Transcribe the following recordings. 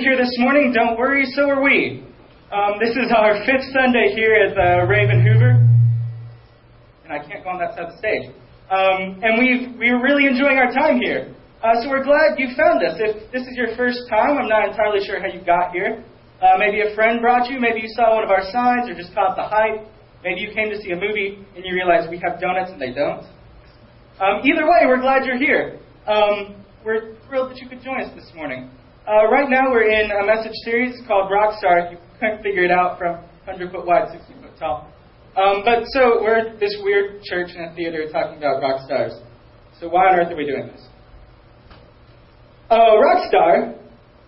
you're here this morning, don't worry, so are we. Um, this is our fifth Sunday here at the Raven Hoover. And I can't go on that side of the stage. Um, and we've, we're really enjoying our time here. Uh, so we're glad you found us. If this is your first time, I'm not entirely sure how you got here. Uh, maybe a friend brought you, maybe you saw one of our signs or just caught the hype. Maybe you came to see a movie and you realized we have donuts and they don't. Um, either way, we're glad you're here. Um, we're thrilled that you could join us this morning. Uh, right now, we're in a message series called Rockstar. If you couldn't figure it out from 100 foot wide, 60 foot tall. Um, but so we're this weird church and a theater talking about rock stars. So why on earth are we doing this? A rock star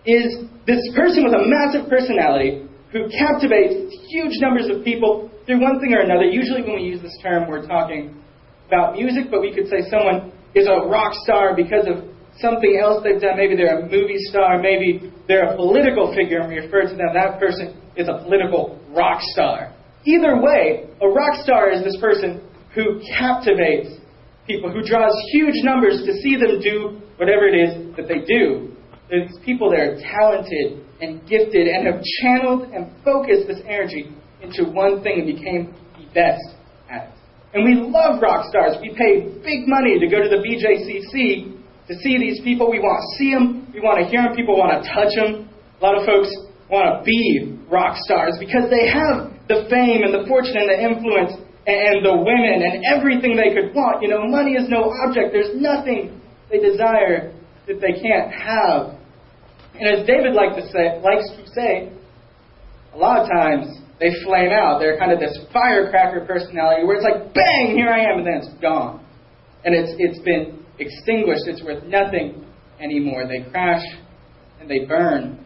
is this person with a massive personality who captivates huge numbers of people through one thing or another. Usually, when we use this term, we're talking about music, but we could say someone is a rock star because of something else they've done. Maybe they're a movie star, maybe they're a political figure, and we refer to them. That person is a political rock star. Either way, a rock star is this person who captivates people, who draws huge numbers to see them do whatever it is that they do. There's people that are talented and gifted and have channeled and focused this energy into one thing and became the best at it. And we love rock stars. We pay big money to go to the BJCC to see these people. We want to see them. We want to hear them. People want to touch them. A lot of folks want to be rock stars because they have the fame and the fortune and the influence and the women and everything they could want. You know, money is no object. There's nothing they desire that they can't have. And as David likes to say, likes to say, a lot of times they flame out. They're kind of this firecracker personality where it's like, bang, here I am, and then it's gone. And it's, it's been extinguished. It's worth nothing anymore. They crash and they burn.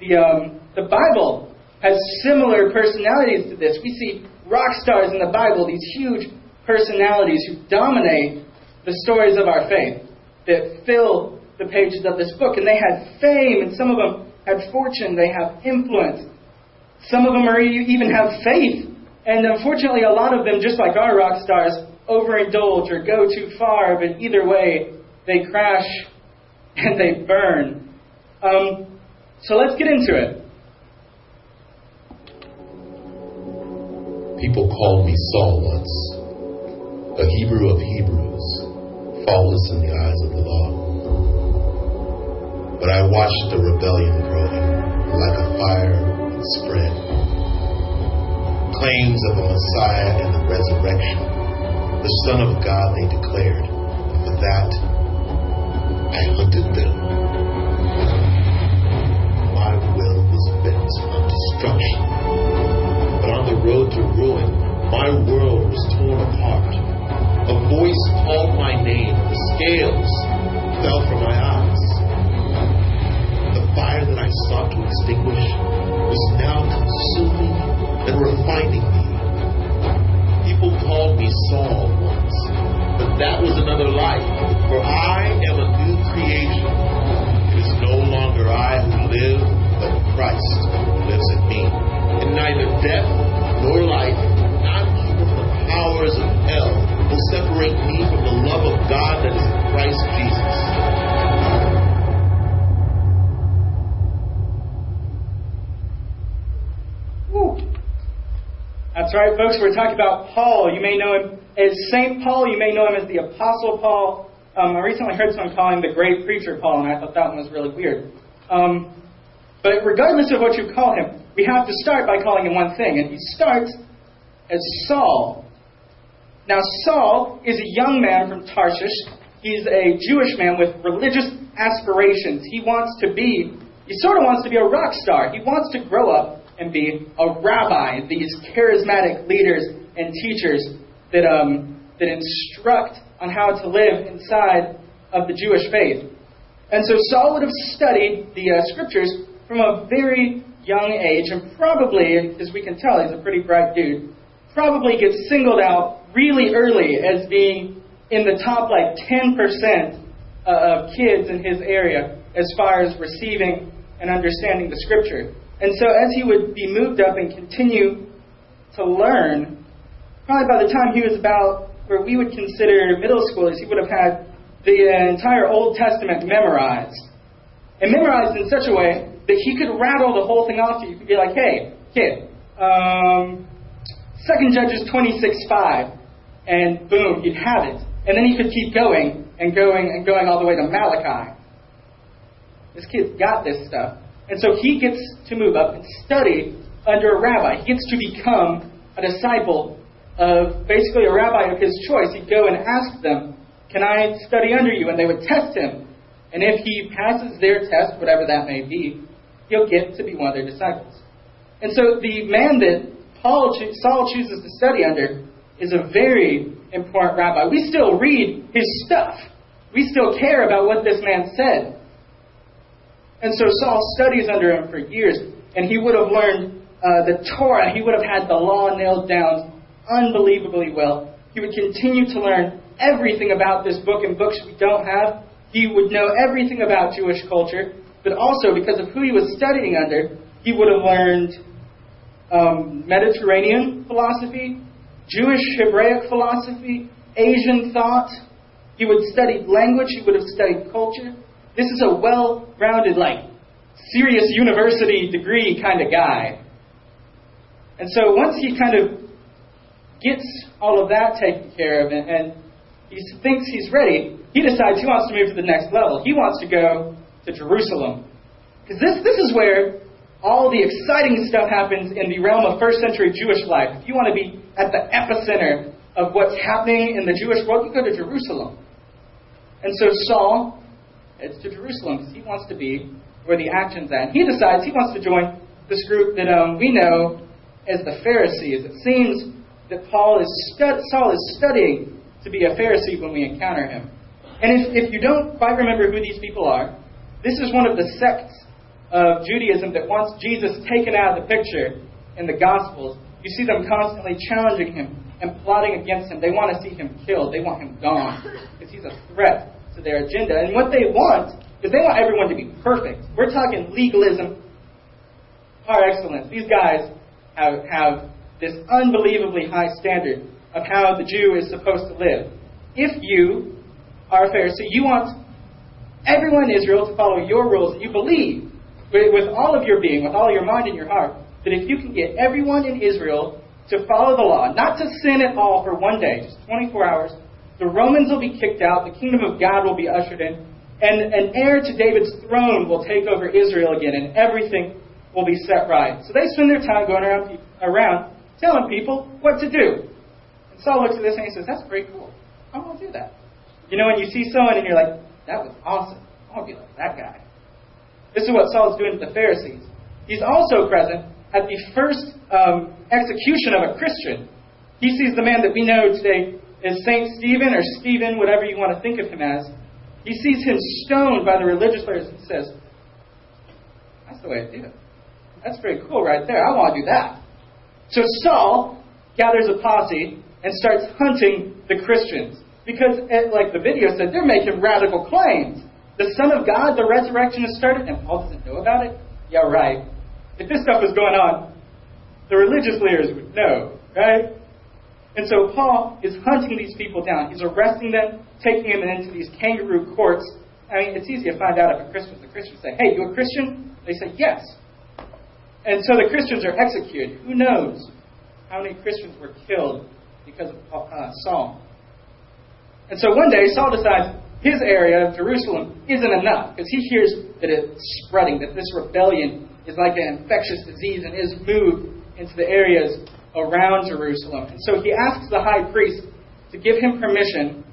The, um, the Bible has similar personalities to this. We see rock stars in the Bible, these huge personalities who dominate the stories of our faith, that fill the pages of this book. And they had fame, and some of them had fortune, they have influence. Some of them are, even have faith. And unfortunately, a lot of them, just like our rock stars, overindulge or go too far, but either way, they crash and they burn. Um, so let's get into it. People called me Saul once, a Hebrew of Hebrews, faultless in the eyes of the law. But I watched the rebellion growing like a fire and spread. Claims of a Messiah and the resurrection, the Son of God they declared. And for that, I hunted them. My will was bent on destruction. But on the road to ruin, my world was torn apart. A voice called my name. The scales fell from my eyes. The fire that I sought to extinguish was now consuming and refining me. People called me Saul but that was another life, for I am a new creation. It is no longer I who live, but Christ who lives in me. And neither death nor life, not even the powers of hell, will separate me from the love of God that is in Christ Jesus. Woo. That's right, folks. We're talking about Paul. You may know him as St. Paul. You may know him as the Apostle Paul. Um, I recently heard someone call him the great preacher Paul, and I thought that one was really weird. Um, but regardless of what you call him, we have to start by calling him one thing, and he starts as Saul. Now, Saul is a young man from Tarshish. He's a Jewish man with religious aspirations. He wants to be, he sort of wants to be a rock star. He wants to grow up and be a rabbi, these charismatic leaders and teachers that, um, that instruct on how to live inside of the Jewish faith. And so Saul would have studied the uh, scriptures from a very young age, and probably, as we can tell, he's a pretty bright dude, probably gets singled out really early as being in the top like 10% uh, of kids in his area as far as receiving and understanding the scripture. And so as he would be moved up and continue to learn, probably by the time he was about where we would consider middle schoolers, he would have had the entire Old Testament memorized. and memorized in such a way that he could rattle the whole thing off to you. He could be like, hey, kid, um, Second Judges 26 5. And boom, he'd have it. And then he could keep going and going and going all the way to Malachi. This kid's got this stuff. And so he gets to move up and study under a rabbi. He gets to become a disciple of basically a rabbi of his choice. He'd go and ask them, Can I study under you? And they would test him. And if he passes their test, whatever that may be, he'll get to be one of their disciples. And so the man that Paul, Saul chooses to study under is a very important rabbi. We still read his stuff. We still care about what this man said. And so Saul studies under him for years, and he would have learned uh, the Torah. He would have had the law nailed down unbelievably well. He would continue to learn everything about this book and books we don't have. He would know everything about Jewish culture, but also because of who he was studying under, he would have learned um, Mediterranean philosophy, Jewish Hebraic philosophy, Asian thought. He would study language, he would have studied culture. This is a well rounded, like, serious university degree kind of guy. And so once he kind of gets all of that taken care of and, and he thinks he's ready, he decides he wants to move to the next level. He wants to go to Jerusalem. Because this, this is where all the exciting stuff happens in the realm of first century Jewish life. If you want to be at the epicenter of what's happening in the Jewish world, you go to Jerusalem. And so Saul heads to Jerusalem because he wants to be where the action's at. He decides he wants to join this group that um, we know as the Pharisees. It seems that Paul is stud- Saul is studying to be a Pharisee when we encounter him. And if, if you don't quite remember who these people are, this is one of the sects of Judaism that wants Jesus taken out of the picture in the Gospels, you see them constantly challenging him and plotting against him. They want to see him killed. They want him gone because he's a threat to their agenda. And what they want is they want everyone to be perfect. We're talking legalism par excellence. These guys have, have this unbelievably high standard of how the Jew is supposed to live. If you are a Pharisee, you want everyone in Israel to follow your rules you believe with all of your being, with all your mind and your heart, that if you can get everyone in Israel to follow the law, not to sin at all for one day, just 24 hours, the Romans will be kicked out, the kingdom of God will be ushered in, and an heir to David's throne will take over Israel again, and everything will be set right. So they spend their time going around, around telling people what to do. And Saul looks at this and he says, That's pretty cool. I want to do that. You know, when you see someone and you're like, That was awesome. I want to be like that guy. This is what Saul's doing to the Pharisees. He's also present at the first um, execution of a Christian. He sees the man that we know today as Saint Stephen or Stephen, whatever you want to think of him as. He sees him stoned by the religious leaders and says, That's the way to do it. That's pretty cool right there. I want to do that. So Saul gathers a posse and starts hunting the Christians. Because, eh, like the video said, they're making radical claims. The Son of God, the resurrection has started, and Paul doesn't know about it? Yeah, right. If this stuff was going on, the religious leaders would know, right? And so Paul is hunting these people down. He's arresting them, taking them into these kangaroo courts. I mean, it's easy to find out if a Christian The Christians say, hey, you a Christian? They say, yes. And so the Christians are executed. Who knows how many Christians were killed because of uh, Saul? And so one day, Saul decides, his area of Jerusalem isn't enough because he hears that it's spreading, that this rebellion is like an infectious disease and is moved into the areas around Jerusalem. And so he asks the high priest to give him permission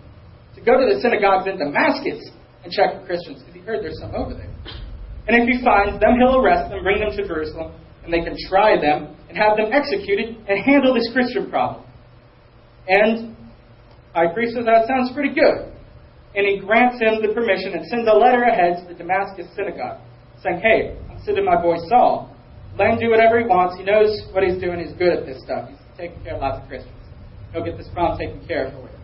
to go to the synagogues in Damascus and check for Christians because he heard there's some over there. And if he finds them, he'll arrest them, bring them to Jerusalem, and they can try them and have them executed and handle this Christian problem. And high priest says that sounds pretty good and he grants him the permission and sends a letter ahead to the Damascus synagogue saying, Hey, I'm sending my boy Saul. Let him do whatever he wants. He knows what he's doing. He's good at this stuff. He's taking care of lots of Christians. He'll get this problem taken care of for you.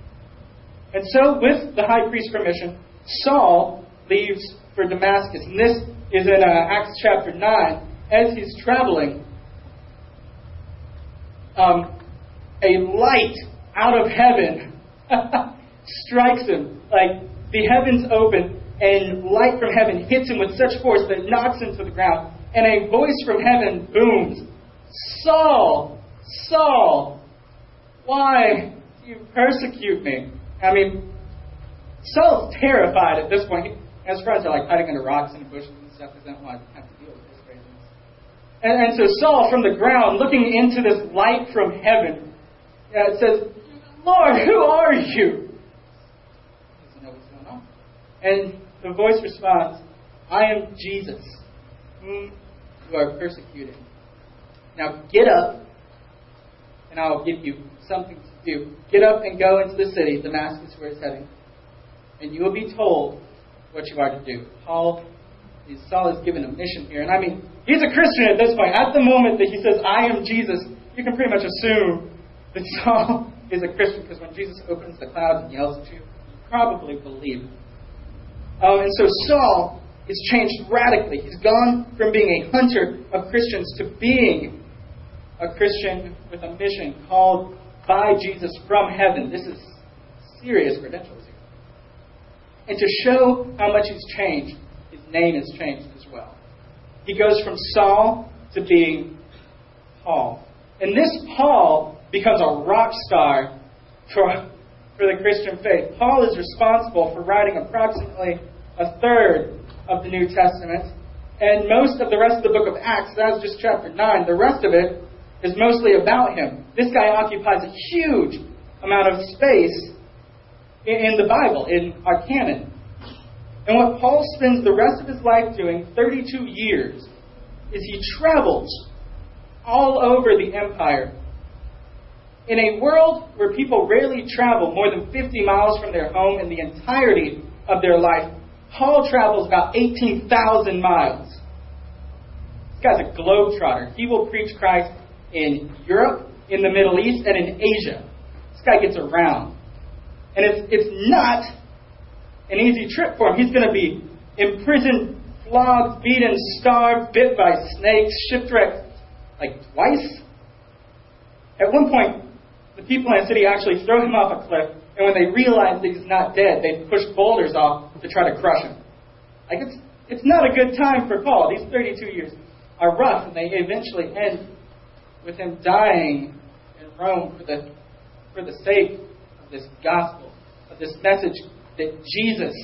And so, with the high priest's permission, Saul leaves for Damascus. And this is in uh, Acts chapter 9. As he's traveling, um, a light out of heaven strikes him. Like the heavens open, and light from heaven hits him with such force that it knocks him to the ground. And a voice from heaven booms Saul, Saul, why do you persecute me? I mean, Saul's terrified at this point. His friends are like hiding under rocks and bushes to deal with craziness. And, and so Saul, from the ground, looking into this light from heaven, uh, says, Lord, who are you? He doesn't know what's going on. And the voice responds, I am Jesus, whom you are persecuting. Now get up, and I will give you something to do. Get up and go into the city, Damascus, where it's heading, and you will be told what you are to do. Paul, Saul is given a mission here, and I mean, he's a Christian at this point. At the moment that he says, "I am Jesus," you can pretty much assume that Saul is a Christian because when Jesus opens the clouds and yells at you, you probably believe. Um, and so Saul is changed radically. He's gone from being a hunter of Christians to being a Christian with a mission called by Jesus from heaven. This is serious credentials here. And to show how much he's changed, name has changed as well. He goes from Saul to being Paul. And this Paul becomes a rock star for, for the Christian faith. Paul is responsible for writing approximately a third of the New Testament. And most of the rest of the book of Acts, that's just chapter 9, the rest of it is mostly about him. This guy occupies a huge amount of space in, the Bible, in our canon. And what Paul spends the rest of his life doing, 32 years, is he travels all over the empire. In a world where people rarely travel more than 50 miles from their home in the entirety of their life, Paul travels about 18,000 miles. This guy's a globetrotter. He will preach Christ in Europe, in the Middle East, and in Asia. This guy gets around. And it's, it's not an easy trip for him. He's going to be imprisoned, flogged, beaten, starved, bit by snakes, shipwrecked like twice. At one point, the people in the city actually throw him off a cliff, and when they realize that he's not dead, they push boulders off to try to crush him. Like it's it's not a good time for Paul. These 32 years are rough, and they eventually end with him dying in Rome for the for the sake of this gospel, of this message that Jesus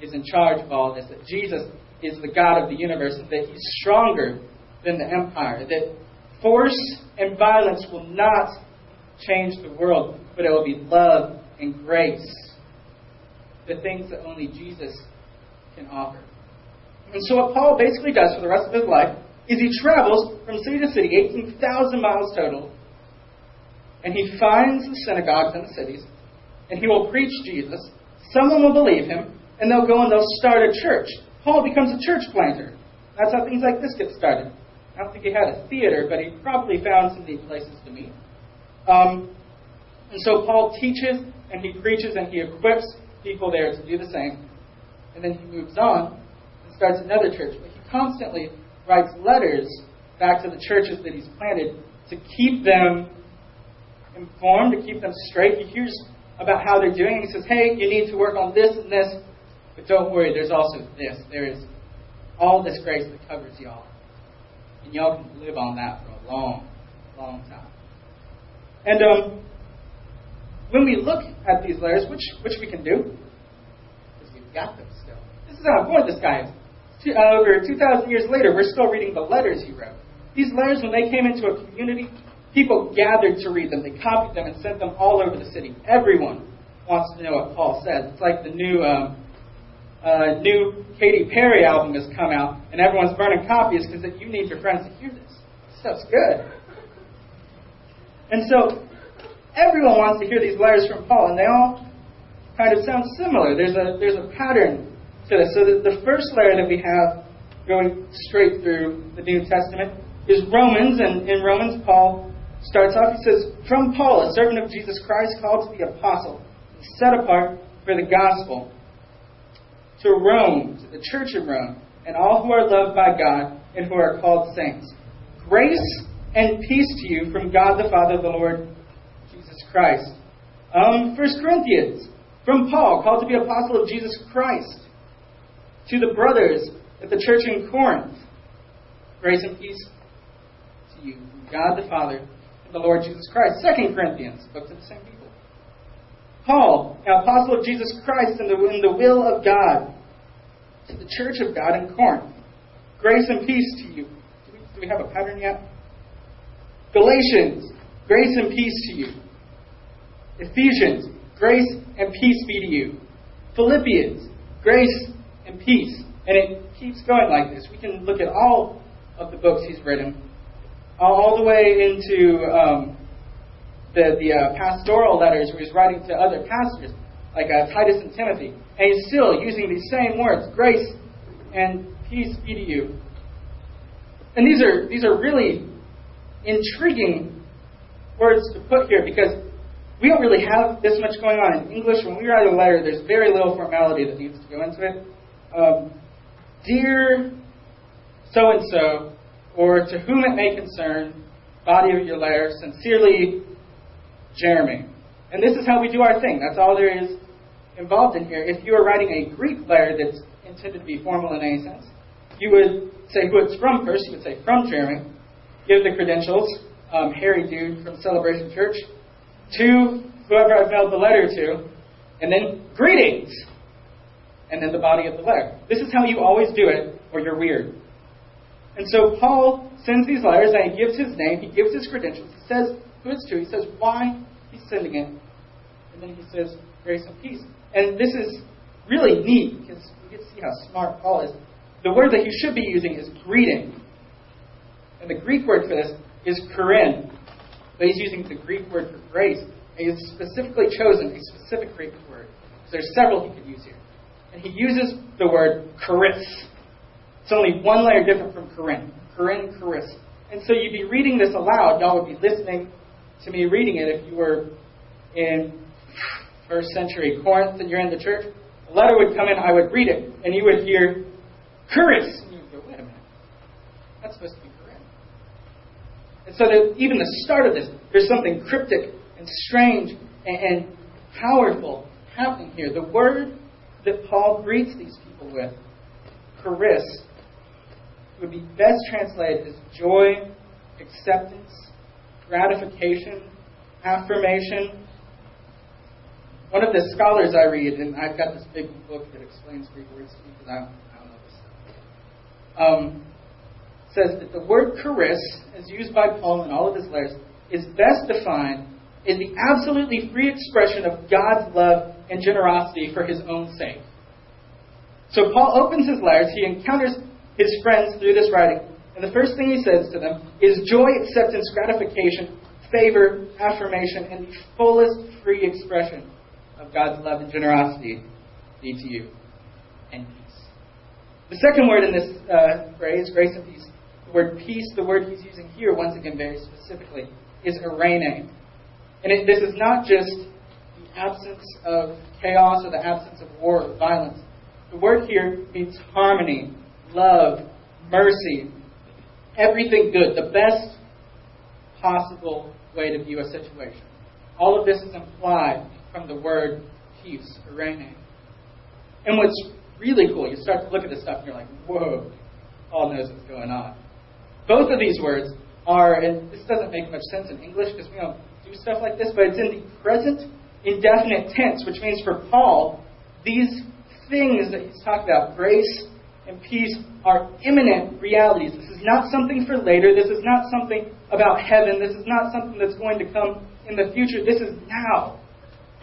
is in charge of all this, that Jesus is the God of the universe, that he's stronger than the empire, that force and violence will not change the world, but it will be love and grace the things that only Jesus can offer. And so, what Paul basically does for the rest of his life is he travels from city to city, 18,000 miles total, and he finds the synagogues in the cities, and he will preach Jesus. Someone will believe him, and they'll go and they'll start a church. Paul becomes a church planter. That's how things like this get started. I don't think he had a theater, but he probably found some neat places to meet. Um, and so Paul teaches and he preaches and he equips people there to do the same. And then he moves on and starts another church. But he constantly writes letters back to the churches that he's planted to keep them informed, to keep them straight. He hears about how they're doing. He says, hey, you need to work on this and this. But don't worry, there's also this. There is all this grace that covers y'all. And y'all can live on that for a long, long time. And um, when we look at these letters, which, which we can do, because we've got them still. This is how important this guy is. Two, uh, over 2,000 years later, we're still reading the letters he wrote. These letters, when they came into a community, people gathered to read them. They copied them and sent them all over the city. Everyone wants to know what Paul says. It's like the new um, uh, new Katy Perry album has come out, and everyone's burning copies because you need your friends to hear this. This stuff's good. And so everyone wants to hear these letters from Paul, and they all kind of sound similar. There's a there's a pattern to this. So the, the first letter that we have going straight through the New Testament is Romans, and in Romans, Paul starts off. He says, "From Paul, a servant of Jesus Christ, called to be apostle, set apart for the gospel, to Rome, to the church of Rome, and all who are loved by God and who are called saints. Grace and peace to you from God the Father, the Lord Jesus Christ. Um, 1 Corinthians From Paul, called to be apostle of Jesus Christ, to the brothers at the church in Corinth, grace and peace to you, from God the Father the Lord Jesus Christ. Second Corinthians, book to the same people. Paul, an apostle of Jesus Christ in the, in the will of God, to the church of God in Corinth. Grace and peace to you. Do we, do we have a pattern yet? Galatians, grace and peace to you. Ephesians, grace and peace be to you. Philippians, grace and peace. And it keeps going like this. We can look at all of the books he's written, all the way into um, the, the uh, pastoral letters where he's writing to other pastors, like uh, Titus and Timothy. And he's still using these same words grace and peace be to you. And these are, these are really intriguing words to put here because we don't really have this much going on in English. When we write a letter, there's very little formality that needs to go into it. Um, Dear so and so, or to whom it may concern, body of your letter, sincerely, Jeremy. And this is how we do our thing. That's all there is involved in here. If you are writing a Greek letter that's intended to be formal in any sense, you would say who it's from first. You would say from Jeremy. Give the credentials. Um, Harry Dude from Celebration Church. To whoever I've mailed the letter to. And then greetings. And then the body of the letter. This is how you always do it, or you're weird. And so Paul sends these letters and he gives his name, he gives his credentials, he says who it's to, he says why he's sending it, and then he says grace and peace. And this is really neat because we get to see how smart Paul is. The word that he should be using is greeting. And the Greek word for this is charin. But he's using the Greek word for grace. And he's specifically chosen a specific Greek word. So there's several he could use here. And he uses the word charis. It's only one layer different from charin. Charin, charis. And so you'd be reading this aloud. Y'all would be listening to me reading it if you were in first century Corinth and you're in the church. A letter would come in, I would read it, and you would hear charis. And you would go, wait a minute. That's supposed to be charin. And so that even the start of this, there's something cryptic and strange and, and powerful happening here. The word that Paul greets these people with, charis, would be best translated as joy, acceptance, gratification, affirmation. One of the scholars I read, and I've got this big book that explains Greek words to me because I don't, know this stuff, um, says that the word charis, as used by Paul in all of his letters, is best defined as the absolutely free expression of God's love and generosity for his own sake. So Paul opens his letters, he encounters his friends through this writing, and the first thing he says to them is joy, acceptance, gratification, favor, affirmation, and the fullest free expression of God's love and generosity be to you, and peace. The second word in this uh, phrase, grace and peace, the word peace, the word he's using here, once again very specifically, is eirene. And it, this is not just the absence of chaos or the absence of war or violence. The word here means harmony, love, mercy, everything good, the best possible way to view a situation. All of this is implied from the word peace, eirene. And what's really cool, you start to look at this stuff and you're like, whoa, Paul knows what's going on. Both of these words are, and this doesn't make much sense in English because we don't do stuff like this, but it's in the present indefinite tense, which means for Paul, these things that he's talking about, grace and peace, are imminent realities. This is not something for later. This is not something about heaven. This is not something that's going to come in the future. This is now.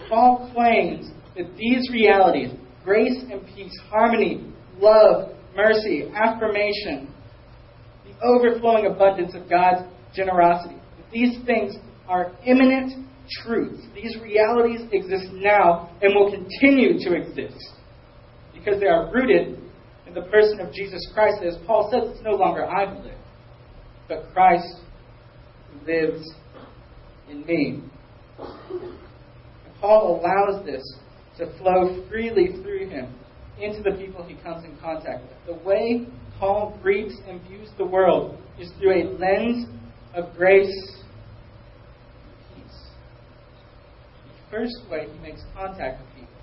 Paul claims that these realities, grace and peace, harmony, love, mercy, affirmation, the overflowing abundance of God's generosity, these things are imminent truths. These realities exist now and will continue to exist because they are rooted the person of Jesus Christ. As Paul says, it's no longer I who live, but Christ lives in me. And Paul allows this to flow freely through him into the people he comes in contact with. The way Paul greets and views the world is through a lens of grace and peace. The first way he makes contact with people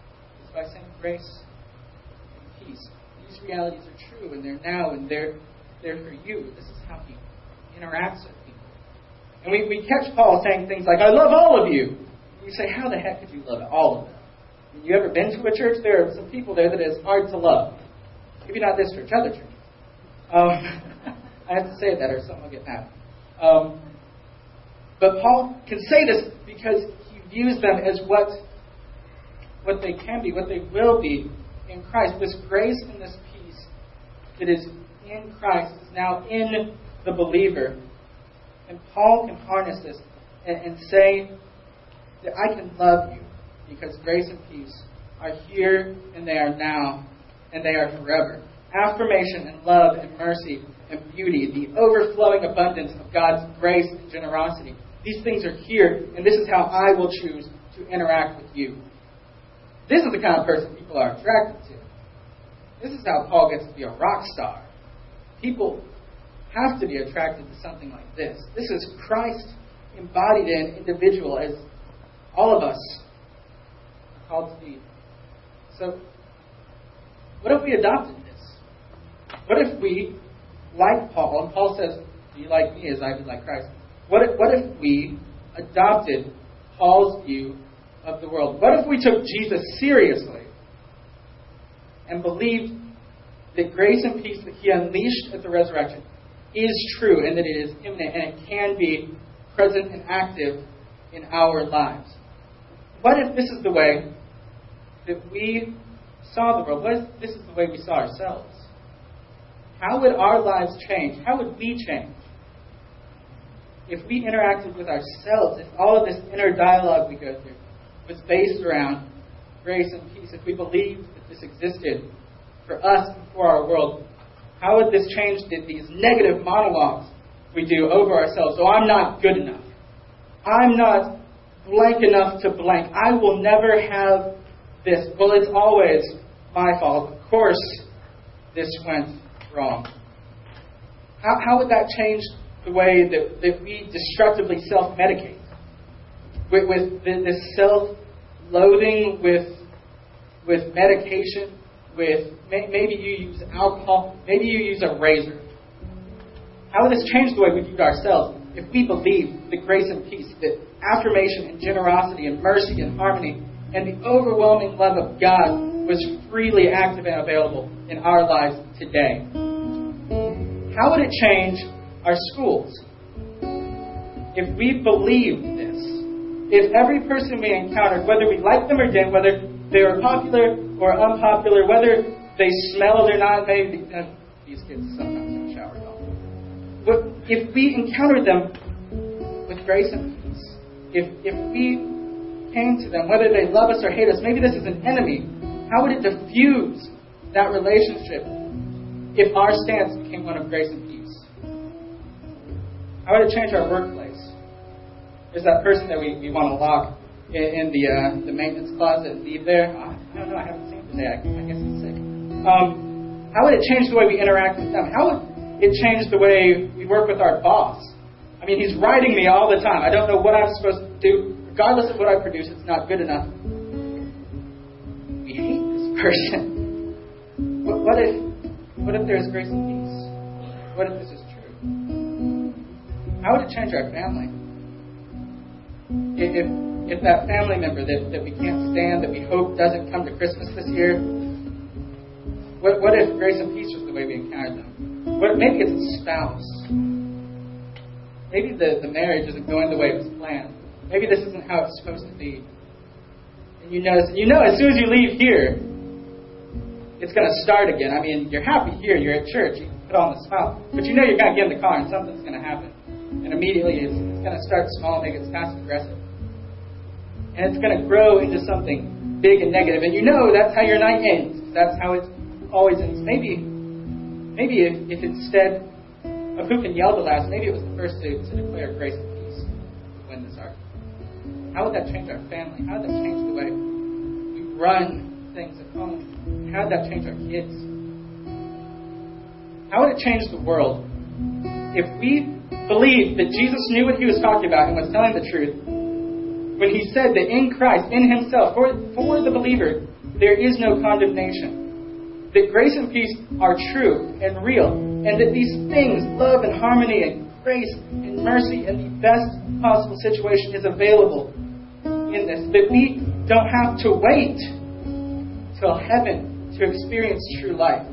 is by saying grace and peace. These realities are true and they're now and they're there for you. This is how he interacts with people. And we, we catch Paul saying things like, I love all of you. And you say, How the heck could you love all of them? Have you ever been to a church? There are some people there that is hard to love. Maybe not this church, other church. Um, I have to say that or someone will get mad. Um, but Paul can say this because he views them as what, what they can be, what they will be in Christ. This grace and this peace that is in Christ is now in the believer. And Paul can harness this and, and say that I can love you because grace and peace are here and they are now and they are forever. Affirmation and love and mercy and beauty, the overflowing abundance of God's grace and generosity. These things are here, and this is how I will choose to interact with you. This is the kind of person people are attracted to. This is how Paul gets to be a rock star. People have to be attracted to something like this. This is Christ embodied in individual as all of us are called to be. So, what if we adopted this? What if we, like Paul, and Paul says, Be like me as I be like Christ. What if, what if we adopted Paul's view of the world? What if we took Jesus seriously and believed that grace and peace that he unleashed at the resurrection is true and that it is imminent and it can be present and active in our lives? What if this is the way that we saw the world? What if this is the way we saw ourselves? How would our lives change? How would we change? If we interacted with ourselves, if all of this inner dialogue we go through was based around grace and peace, if we believed that this existed for us and for our world, how would this change these negative monologues we do over ourselves? Oh, I'm not good enough. I'm not blank enough to blank. I will never have this. Well, it's always my fault. Of course, this went wrong. How, how would that change the way that, that we destructively self medicate? With, with this self loathing, with, with medication, with maybe you use alcohol, maybe you use a razor. How would this change the way we view ourselves if we believe the grace and peace, that affirmation and generosity and mercy and harmony and the overwhelming love of God was freely active and available in our lives today? How would it change our schools if we believed? If every person we encountered, whether we liked them or didn't, whether they were popular or unpopular, whether they smelled or not, maybe uh, these kids sometimes the shower don't. But if we encountered them with grace and peace, if if we came to them, whether they love us or hate us, maybe this is an enemy, how would it diffuse that relationship if our stance became one of grace and peace? How would it change our workplace? There's that person that we, we want to lock in, in the uh, the maintenance closet and leave there. I don't know. I haven't seen him today. I, I guess he's sick. Um, how would it change the way we interact with them? How would it change the way we work with our boss? I mean, he's writing me all the time. I don't know what I'm supposed to do. Regardless of what I produce, it's not good enough. We hate this person. What, what if what if there's grace and peace? What if this is true? How would it change our family? If, if that family member that, that we can't stand, that we hope doesn't come to Christmas this year, what, what if grace and peace was the way we encountered them? What, maybe it's a spouse. Maybe the, the marriage isn't going the way it was planned. Maybe this isn't how it's supposed to be. And you know, you know as soon as you leave here, it's going to start again. I mean, you're happy here, you're at church, you put on the smile, but you know you're going to get in the car and something's going to happen. And immediately it's, it's going to start small, maybe it's passive aggressive and it's going to grow into something big and negative. And you know that's how your night ends. That's how it always ends. Maybe, maybe if, if instead of who can yell the last, maybe it was the first to, to declare grace and peace win this argument. How would that change our family? How would that change the way we run things at home? How would that change our kids? How would it change the world if we believed that Jesus knew what he was talking about and was telling the truth, when he said that in Christ, in himself, for, for the believer, there is no condemnation. That grace and peace are true and real, and that these things, love and harmony and grace and mercy and the best possible situation is available in this. That we don't have to wait till heaven to experience true life.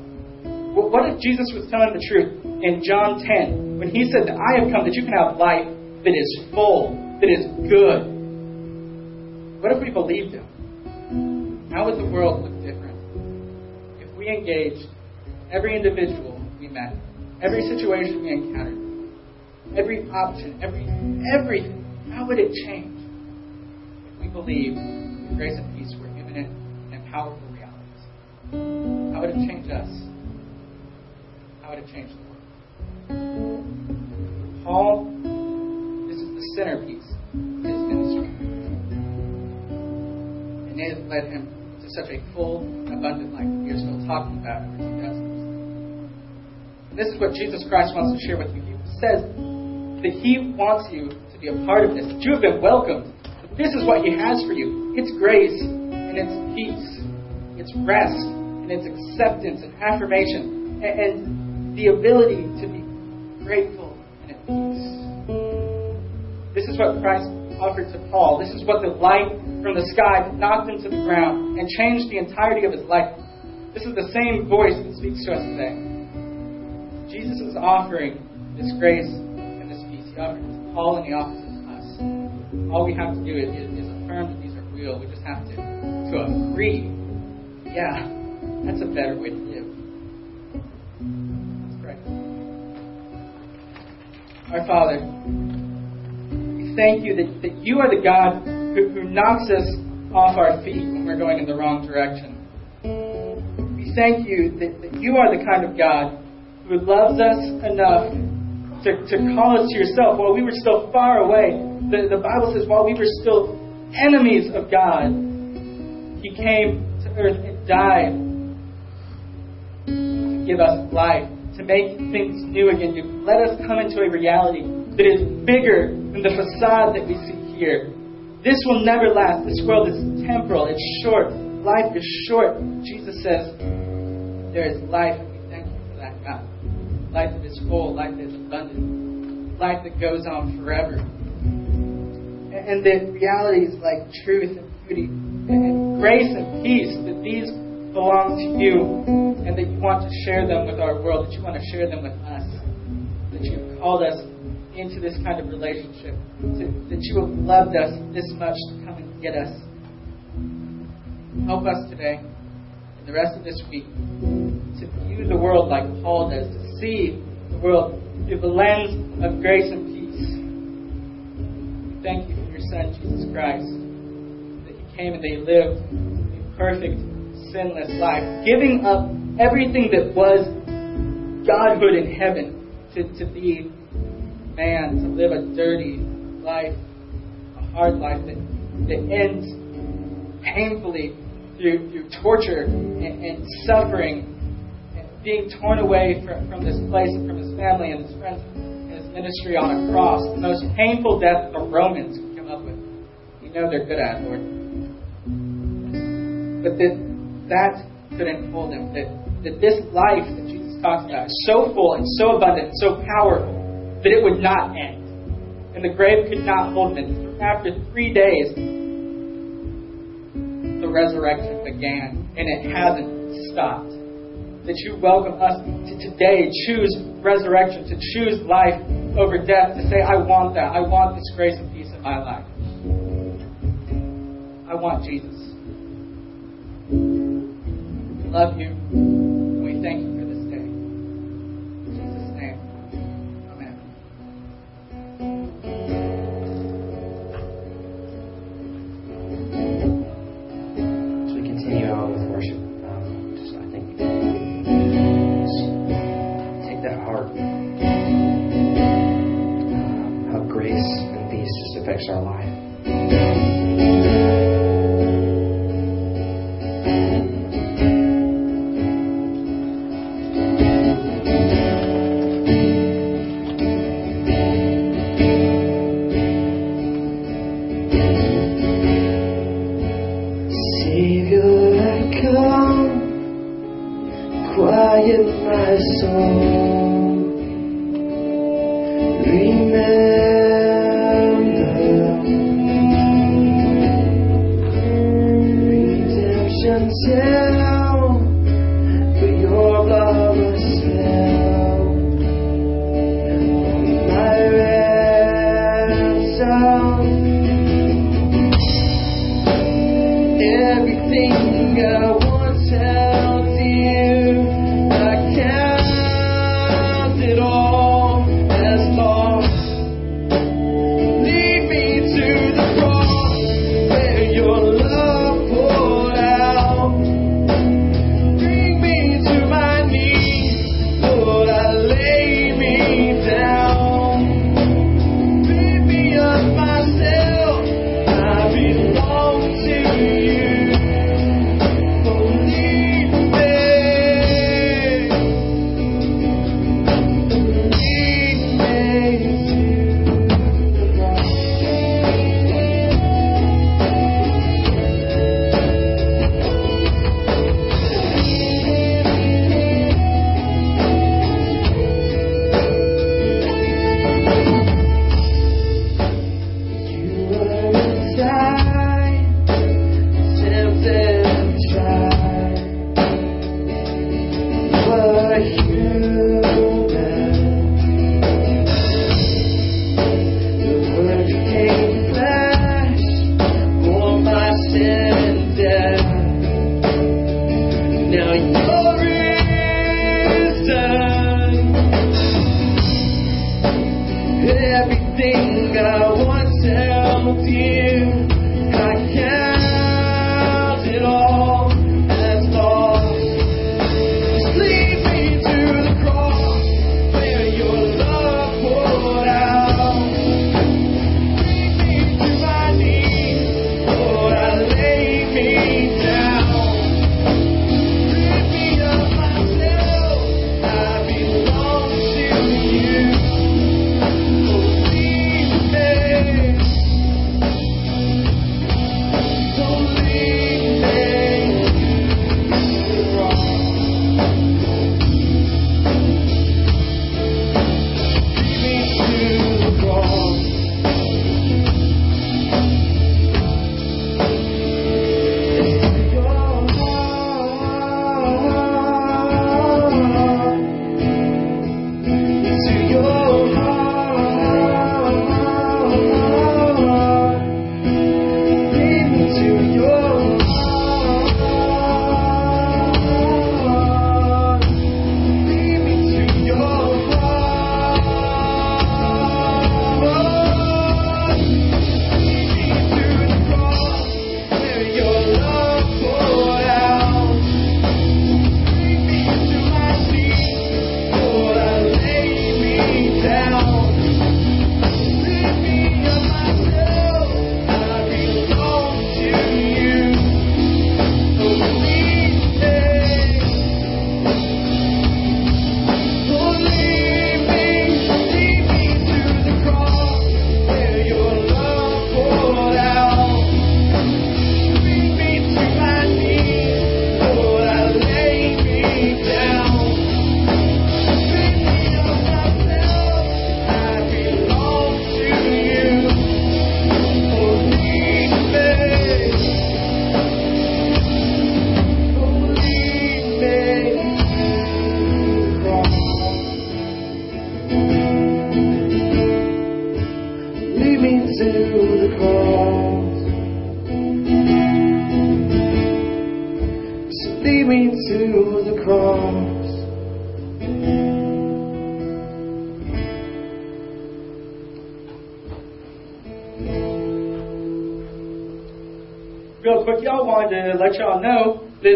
What if Jesus was telling the truth in John 10 when he said that I have come that you can have life that is full, that is good? What if we believed him? How would the world look different if we engaged every individual we met, every situation we encountered, every option, every everything? How would it change if we believed grace and peace were imminent and powerful realities? How would it change us? How would it change the world? Paul, this is the centerpiece of his ministry. And it led him to such a full, abundant life we are still talking about over 2000 This is what Jesus Christ wants to share with you. He says that he wants you to be a part of this, that you have been welcomed. This is what he has for you. It's grace and it's peace. It's rest and it's acceptance and affirmation and, and the ability to be grateful and at peace. This is what Christ offered to Paul. This is what the light from the sky knocked him to the ground and changed the entirety of his life. This is the same voice that speaks to us today. Jesus is offering this grace and this peace. He offered it to Paul and he offers it to us. All we have to do is, is affirm that these are real. We just have to, to agree. Yeah, that's a better way to live. Our Father, we thank you that, that you are the God who, who knocks us off our feet when we're going in the wrong direction. We thank you that, that you are the kind of God who loves us enough to, to call us to yourself while we were still far away. The, the Bible says, while we were still enemies of God, He came to earth and died to give us life, to make things new again, to let us come into a reality that is bigger than the facade that we see here. This will never last. This world is temporal, it's short. Life is short. Jesus says, There is life, and we thank you for that, God. Life that is full, life that is abundant, life that goes on forever. And that realities like truth and beauty and grace and peace, that these belong to you, and that you want to share them with our world, that you want to share them with us, that you've called us into this kind of relationship, that you have loved us this much to come and get us. Help us today, and the rest of this week, to view the world like Paul does, to see the world through the lens of grace and peace. Thank you for your Son, Jesus Christ, that he came and they lived a perfect, sinless life, giving up everything that was Godhood in heaven to, to be man, to live a dirty life, a hard life that, that ends painfully through, through torture and, and suffering, and being torn away from, from this place and from his family and his friends and his ministry on a cross. The most painful death the Romans could come up with. You know they're good at, Lord. But that that couldn't hold him. That, that this life that Jesus talks about is so full and so abundant and so powerful that it would not end. And the grave could not hold him. After three days, the resurrection began, and it hasn't stopped. That you welcome us to today choose resurrection, to choose life over death, to say, I want that. I want this grace and peace in my life. I want Jesus. Love you,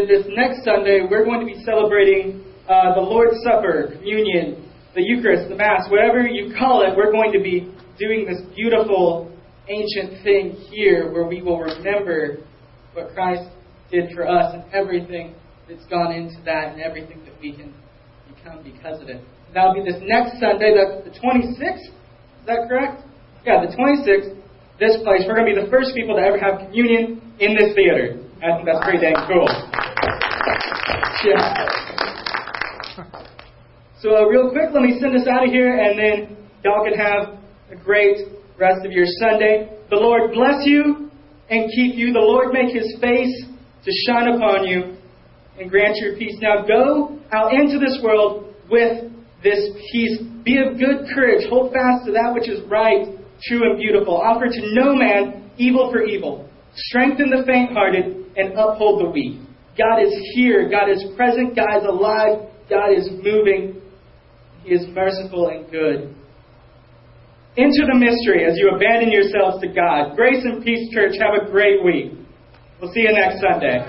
this next Sunday we're going to be celebrating uh, the Lord's Supper, communion, the Eucharist, the Mass, whatever you call it. We're going to be doing this beautiful ancient thing here where we will remember what Christ did for us and everything that's gone into that and everything that we can become because of it. That'll be this next Sunday, the 26th. Is that correct? Yeah, the 26th. This place, we're going to be the first people to ever have communion in this theater. I think that's pretty dang cool. Yeah. So, uh, real quick, let me send us out of here, and then y'all can have a great rest of your Sunday. The Lord bless you and keep you. The Lord make his face to shine upon you and grant you peace. Now go out into this world with this peace. Be of good courage. Hold fast to that which is right, true, and beautiful. Offer to no man evil for evil. Strengthen the faint hearted and uphold the weak. God is here. God is present. God is alive. God is moving. He is merciful and good. Enter the mystery as you abandon yourselves to God. Grace and peace, church. Have a great week. We'll see you next Sunday.